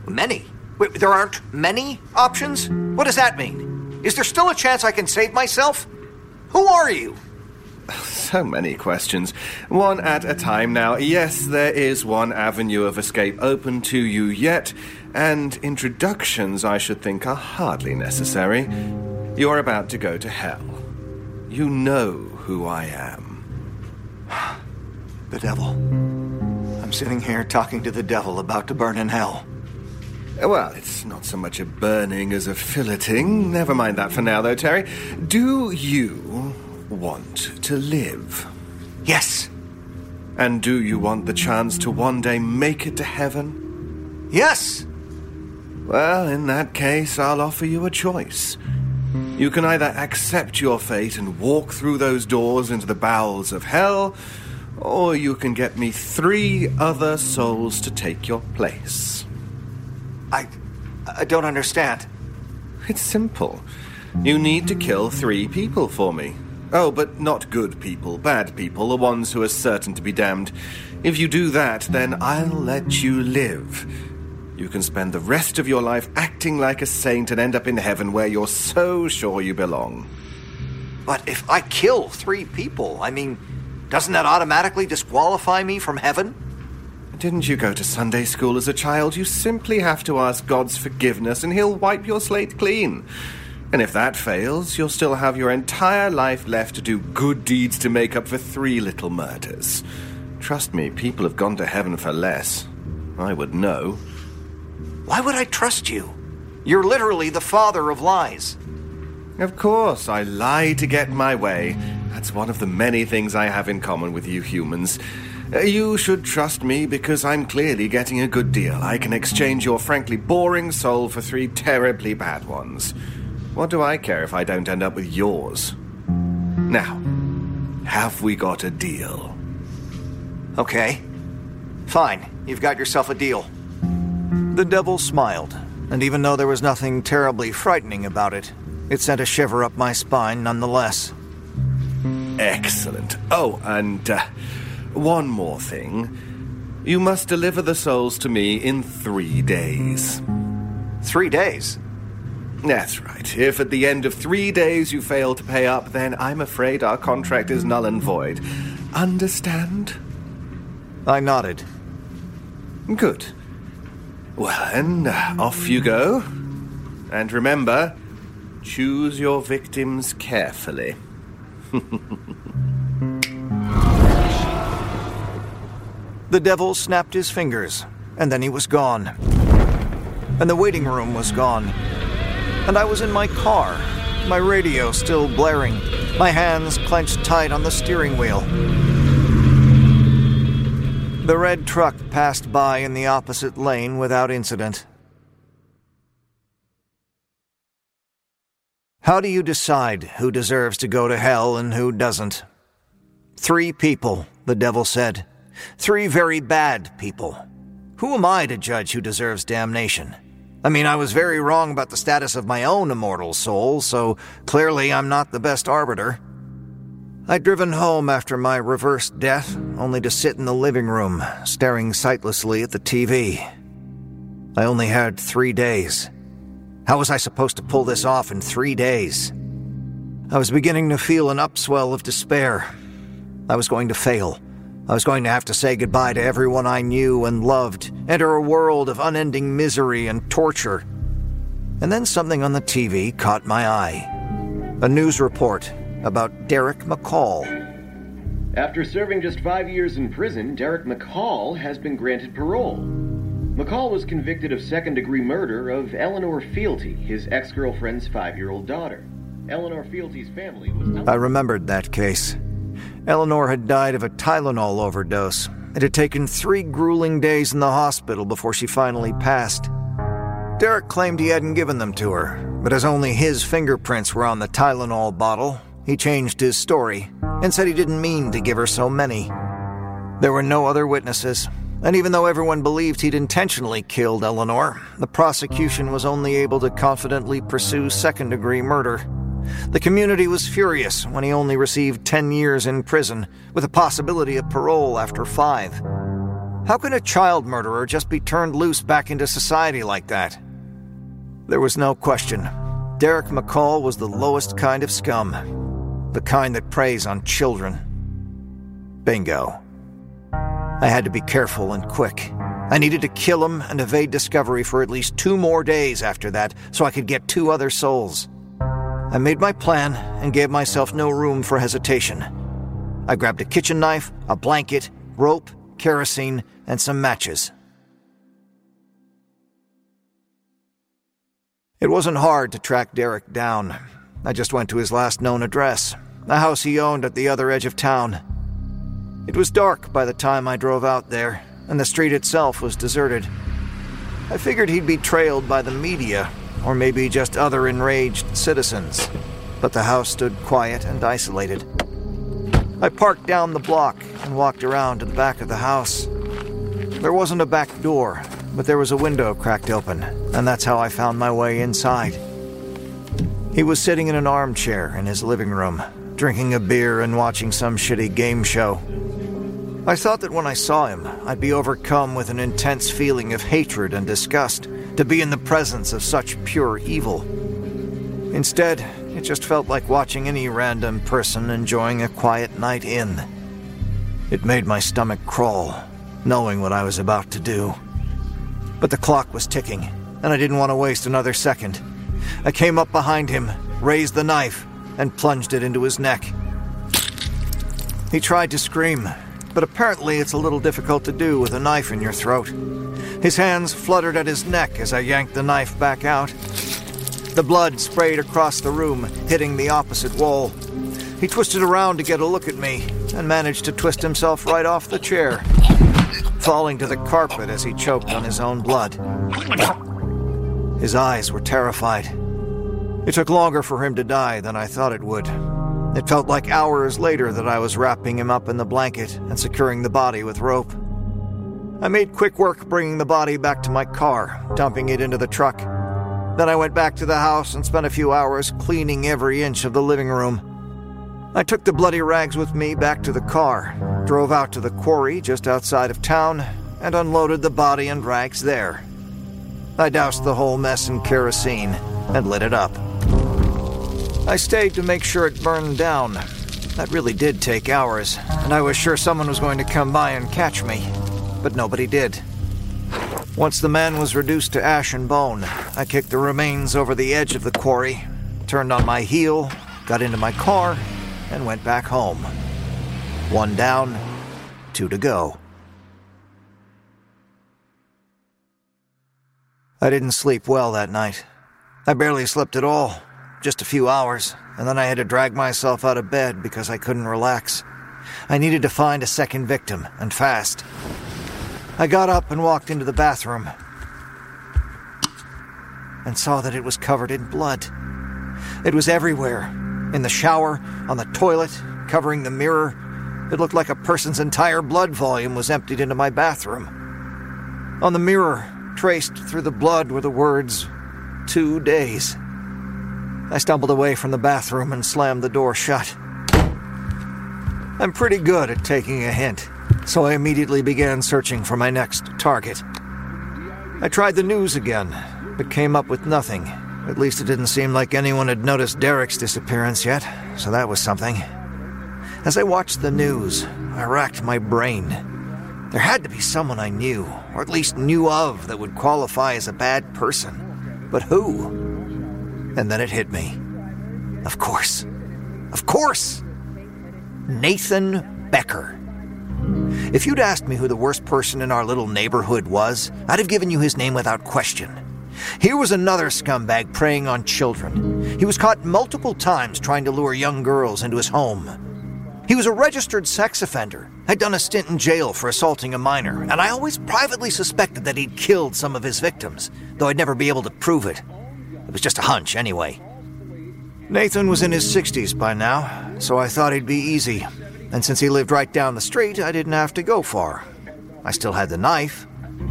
Many? Wait, there aren't many options? What does that mean? Is there still a chance I can save myself? Who are you? So many questions. One at a time now. Yes, there is one avenue of escape open to you yet, and introductions, I should think, are hardly necessary. You're about to go to hell. You know who I am. The devil. I'm sitting here talking to the devil about to burn in hell. Well, it's not so much a burning as a filleting. Never mind that for now, though, Terry. Do you want to live? Yes. And do you want the chance to one day make it to heaven? Yes. Well, in that case, I'll offer you a choice. You can either accept your fate and walk through those doors into the bowels of hell, or you can get me three other souls to take your place. I. I don't understand. It's simple. You need to kill three people for me. Oh, but not good people, bad people, the ones who are certain to be damned. If you do that, then I'll let you live. You can spend the rest of your life acting like a saint and end up in heaven where you're so sure you belong. But if I kill three people, I mean, doesn't that automatically disqualify me from heaven? Didn't you go to Sunday school as a child? You simply have to ask God's forgiveness and He'll wipe your slate clean. And if that fails, you'll still have your entire life left to do good deeds to make up for three little murders. Trust me, people have gone to heaven for less. I would know. Why would I trust you? You're literally the father of lies. Of course, I lie to get my way. That's one of the many things I have in common with you humans. Uh, You should trust me because I'm clearly getting a good deal. I can exchange your frankly boring soul for three terribly bad ones. What do I care if I don't end up with yours? Now, have we got a deal? Okay. Fine, you've got yourself a deal. The devil smiled, and even though there was nothing terribly frightening about it, it sent a shiver up my spine nonetheless. Excellent. Oh, and uh, one more thing. You must deliver the souls to me in three days. Three days? That's right. If at the end of three days you fail to pay up, then I'm afraid our contract is null and void. Understand? I nodded. Good. Well, then, off you go. And remember, choose your victims carefully. The devil snapped his fingers, and then he was gone. And the waiting room was gone. And I was in my car, my radio still blaring, my hands clenched tight on the steering wheel. The red truck passed by in the opposite lane without incident. How do you decide who deserves to go to hell and who doesn't? Three people, the devil said. Three very bad people. Who am I to judge who deserves damnation? I mean, I was very wrong about the status of my own immortal soul, so clearly I'm not the best arbiter. I'd driven home after my reversed death, only to sit in the living room, staring sightlessly at the TV. I only had three days. How was I supposed to pull this off in three days? I was beginning to feel an upswell of despair. I was going to fail. I was going to have to say goodbye to everyone I knew and loved, enter a world of unending misery and torture. And then something on the TV caught my eye. A news report about Derek McCall. After serving just five years in prison, Derek McCall has been granted parole. McCall was convicted of second degree murder of Eleanor Fealty, his ex girlfriend's five year old daughter. Eleanor Fealty's family was. I remembered that case. Eleanor had died of a Tylenol overdose. It had taken three grueling days in the hospital before she finally passed. Derek claimed he hadn't given them to her, but as only his fingerprints were on the Tylenol bottle, he changed his story and said he didn't mean to give her so many. There were no other witnesses, and even though everyone believed he'd intentionally killed Eleanor, the prosecution was only able to confidently pursue second degree murder. The community was furious when he only received 10 years in prison, with a possibility of parole after five. How can a child murderer just be turned loose back into society like that? There was no question. Derek McCall was the lowest kind of scum, the kind that preys on children. Bingo. I had to be careful and quick. I needed to kill him and evade discovery for at least two more days after that so I could get two other souls. I made my plan and gave myself no room for hesitation. I grabbed a kitchen knife, a blanket, rope, kerosene, and some matches. It wasn't hard to track Derek down. I just went to his last known address, a house he owned at the other edge of town. It was dark by the time I drove out there, and the street itself was deserted. I figured he'd be trailed by the media, or maybe just other enraged citizens, but the house stood quiet and isolated. I parked down the block and walked around to the back of the house. There wasn't a back door, but there was a window cracked open, and that's how I found my way inside. He was sitting in an armchair in his living room, drinking a beer and watching some shitty game show. I thought that when I saw him, I'd be overcome with an intense feeling of hatred and disgust to be in the presence of such pure evil. Instead, it just felt like watching any random person enjoying a quiet night in. It made my stomach crawl, knowing what I was about to do. But the clock was ticking, and I didn't want to waste another second. I came up behind him, raised the knife, and plunged it into his neck. He tried to scream, but apparently it's a little difficult to do with a knife in your throat. His hands fluttered at his neck as I yanked the knife back out. The blood sprayed across the room, hitting the opposite wall. He twisted around to get a look at me and managed to twist himself right off the chair, falling to the carpet as he choked on his own blood. His eyes were terrified. It took longer for him to die than I thought it would. It felt like hours later that I was wrapping him up in the blanket and securing the body with rope. I made quick work bringing the body back to my car, dumping it into the truck. Then I went back to the house and spent a few hours cleaning every inch of the living room. I took the bloody rags with me back to the car, drove out to the quarry just outside of town, and unloaded the body and rags there. I doused the whole mess in kerosene and lit it up. I stayed to make sure it burned down. That really did take hours, and I was sure someone was going to come by and catch me, but nobody did. Once the man was reduced to ash and bone, I kicked the remains over the edge of the quarry, turned on my heel, got into my car, and went back home. One down, two to go. I didn't sleep well that night. I barely slept at all, just a few hours, and then I had to drag myself out of bed because I couldn't relax. I needed to find a second victim, and fast. I got up and walked into the bathroom and saw that it was covered in blood. It was everywhere in the shower, on the toilet, covering the mirror. It looked like a person's entire blood volume was emptied into my bathroom. On the mirror, traced through the blood, were the words, Two days. I stumbled away from the bathroom and slammed the door shut. I'm pretty good at taking a hint, so I immediately began searching for my next target. I tried the news again, but came up with nothing. At least it didn't seem like anyone had noticed Derek's disappearance yet, so that was something. As I watched the news, I racked my brain. There had to be someone I knew, or at least knew of, that would qualify as a bad person. But who? And then it hit me. Of course. Of course! Nathan Becker. If you'd asked me who the worst person in our little neighborhood was, I'd have given you his name without question. Here was another scumbag preying on children. He was caught multiple times trying to lure young girls into his home. He was a registered sex offender, had done a stint in jail for assaulting a minor, and I always privately suspected that he'd killed some of his victims, though I'd never be able to prove it. It was just a hunch, anyway. Nathan was in his 60s by now, so I thought he'd be easy. And since he lived right down the street, I didn't have to go far. I still had the knife.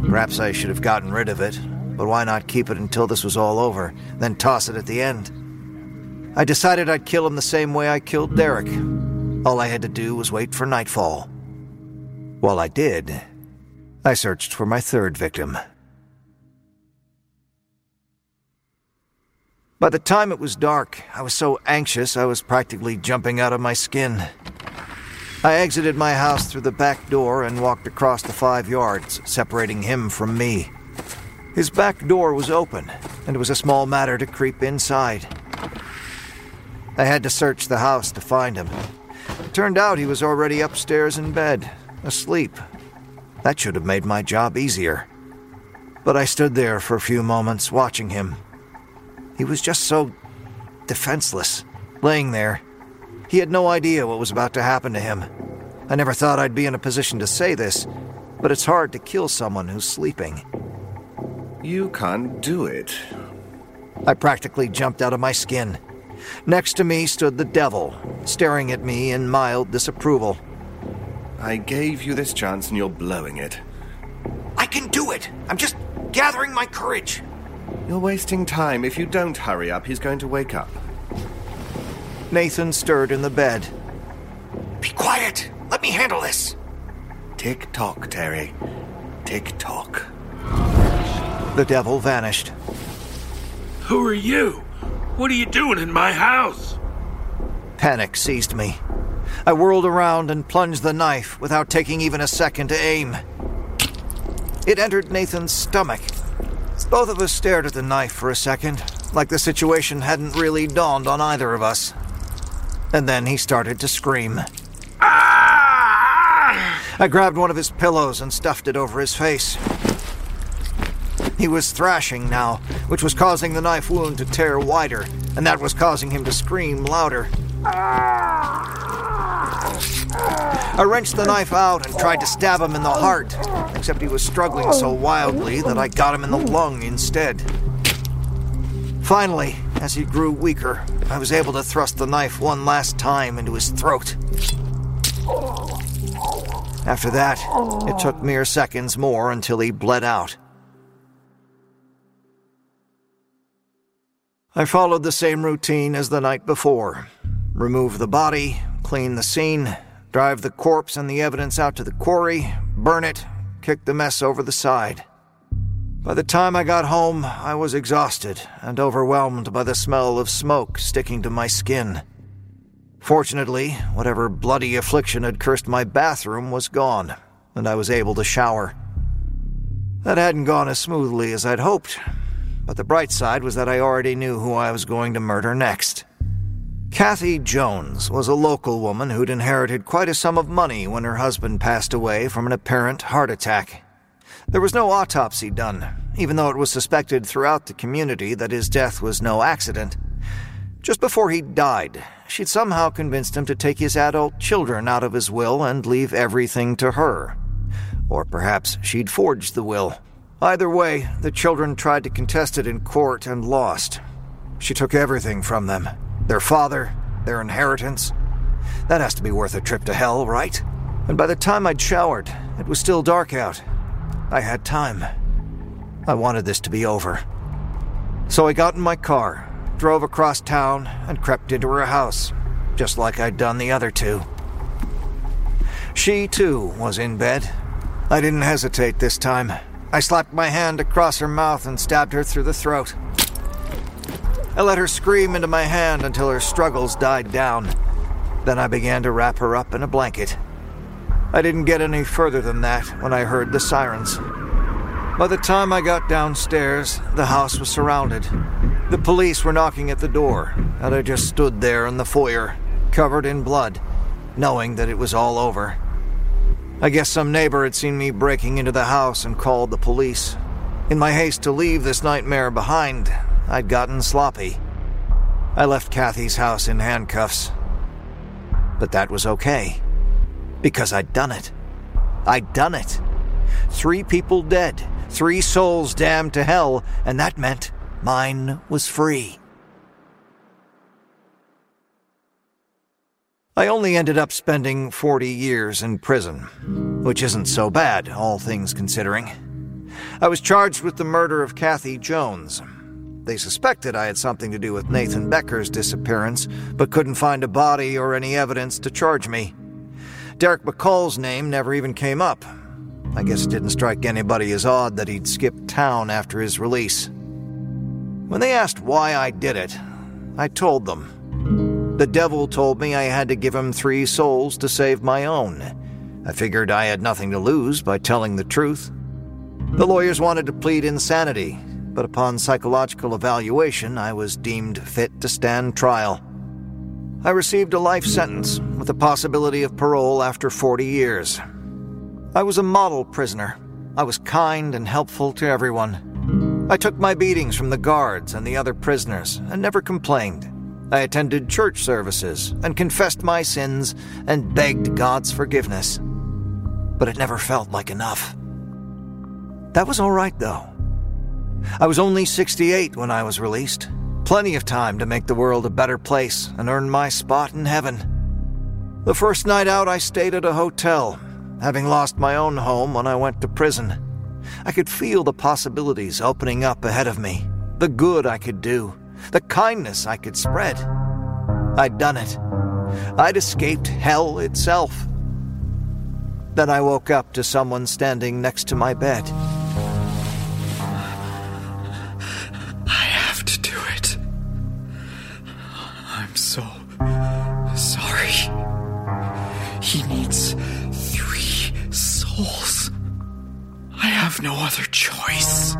Perhaps I should have gotten rid of it, but why not keep it until this was all over, then toss it at the end? I decided I'd kill him the same way I killed Derek. All I had to do was wait for nightfall. While I did, I searched for my third victim. By the time it was dark, I was so anxious I was practically jumping out of my skin. I exited my house through the back door and walked across the five yards, separating him from me. His back door was open, and it was a small matter to creep inside. I had to search the house to find him. It turned out he was already upstairs in bed, asleep. That should have made my job easier. But I stood there for a few moments watching him he was just so defenseless, laying there. He had no idea what was about to happen to him. I never thought I'd be in a position to say this, but it's hard to kill someone who's sleeping. You can't do it. I practically jumped out of my skin. Next to me stood the devil, staring at me in mild disapproval. I gave you this chance and you're blowing it. I can do it! I'm just gathering my courage. You're wasting time. If you don't hurry up, he's going to wake up. Nathan stirred in the bed. Be quiet! Let me handle this! Tick tock, Terry. Tick tock. The devil vanished. Who are you? What are you doing in my house? Panic seized me. I whirled around and plunged the knife without taking even a second to aim. It entered Nathan's stomach both of us stared at the knife for a second, like the situation hadn't really dawned on either of us. And then he started to scream. Ah! I grabbed one of his pillows and stuffed it over his face. He was thrashing now, which was causing the knife wound to tear wider, and that was causing him to scream louder. I wrenched the knife out and tried to stab him in the heart, except he was struggling so wildly that I got him in the lung instead. Finally, as he grew weaker, I was able to thrust the knife one last time into his throat. After that, it took mere seconds more until he bled out. I followed the same routine as the night before remove the body, clean the scene, drive the corpse and the evidence out to the quarry, burn it, kick the mess over the side. By the time I got home, I was exhausted and overwhelmed by the smell of smoke sticking to my skin. Fortunately, whatever bloody affliction had cursed my bathroom was gone, and I was able to shower. That hadn't gone as smoothly as I'd hoped, but the bright side was that I already knew who I was going to murder next. Kathy Jones was a local woman who'd inherited quite a sum of money when her husband passed away from an apparent heart attack. There was no autopsy done, even though it was suspected throughout the community that his death was no accident. Just before he died, she'd somehow convinced him to take his adult children out of his will and leave everything to her. Or perhaps she'd forged the will. Either way, the children tried to contest it in court and lost. She took everything from them their father, their inheritance. That has to be worth a trip to hell, right? And by the time I'd showered, it was still dark out. I had time. I wanted this to be over. So I got in my car, drove across town, and crept into her house, just like I'd done the other two. She, too, was in bed. I didn't hesitate this time. I slapped my hand across her mouth and stabbed her through the throat. I let her scream into my hand until her struggles died down. Then I began to wrap her up in a blanket. I didn't get any further than that when I heard the sirens. By the time I got downstairs, the house was surrounded. The police were knocking at the door, and I just stood there in the foyer, covered in blood, knowing that it was all over. I guess some neighbor had seen me breaking into the house and called the police. In my haste to leave this nightmare behind, I'd gotten sloppy. I left Kathy's house in handcuffs. But that was okay. Because I'd done it. I'd done it. Three people dead, three souls damned to hell, and that meant mine was free. I only ended up spending 40 years in prison, which isn't so bad, all things considering. I was charged with the murder of Kathy Jones. They suspected I had something to do with Nathan Becker's disappearance, but couldn't find a body or any evidence to charge me. Derek McCall's name never even came up. I guess it didn't strike anybody as odd that he'd skipped town after his release. When they asked why I did it, I told them. The devil told me I had to give him three souls to save my own. I figured I had nothing to lose by telling the truth. The lawyers wanted to plead insanity, but upon psychological evaluation, I was deemed fit to stand trial. I received a life sentence with the possibility of parole after 40 years. I was a model prisoner. I was kind and helpful to everyone. I took my beatings from the guards and the other prisoners and never complained. I attended church services and confessed my sins and begged God's forgiveness. But it never felt like enough. That was all right, though. I was only 68 when I was released. Plenty of time to make the world a better place and earn my spot in heaven. The first night out, I stayed at a hotel, having lost my own home when I went to prison. I could feel the possibilities opening up ahead of me, the good I could do, the kindness I could spread. I'd done it. I'd escaped hell itself. Then I woke up to someone standing next to my bed. I have to do it. I'm so sorry. He needs three souls. I have no other choice.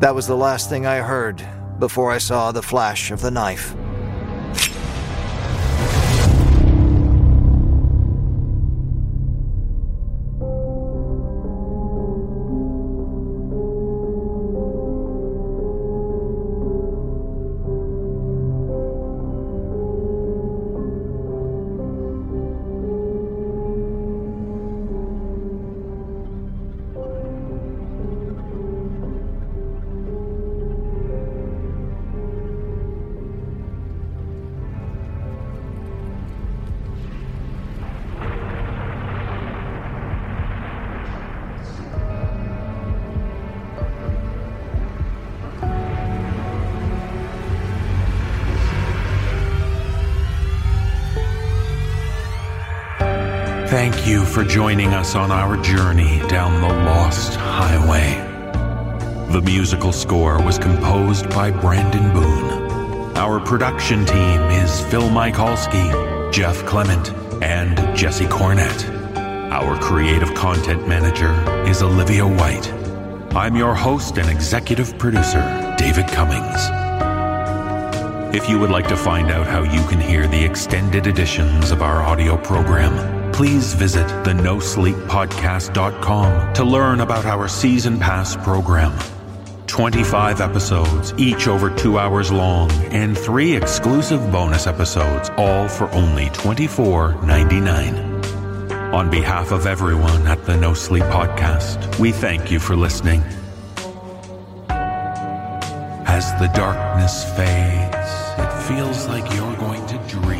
That was the last thing I heard before I saw the flash of the knife. Thank you for joining us on our journey down the Lost Highway. The musical score was composed by Brandon Boone. Our production team is Phil Michalski, Jeff Clement, and Jesse Cornett. Our creative content manager is Olivia White. I'm your host and executive producer, David Cummings. If you would like to find out how you can hear the extended editions of our audio program, please visit the nosleeppodcast.com to learn about our season pass program. 25 episodes, each over two hours long, and three exclusive bonus episodes, all for only $24.99. On behalf of everyone at the No Sleep Podcast, we thank you for listening. As the darkness fades, it feels like you're going to dream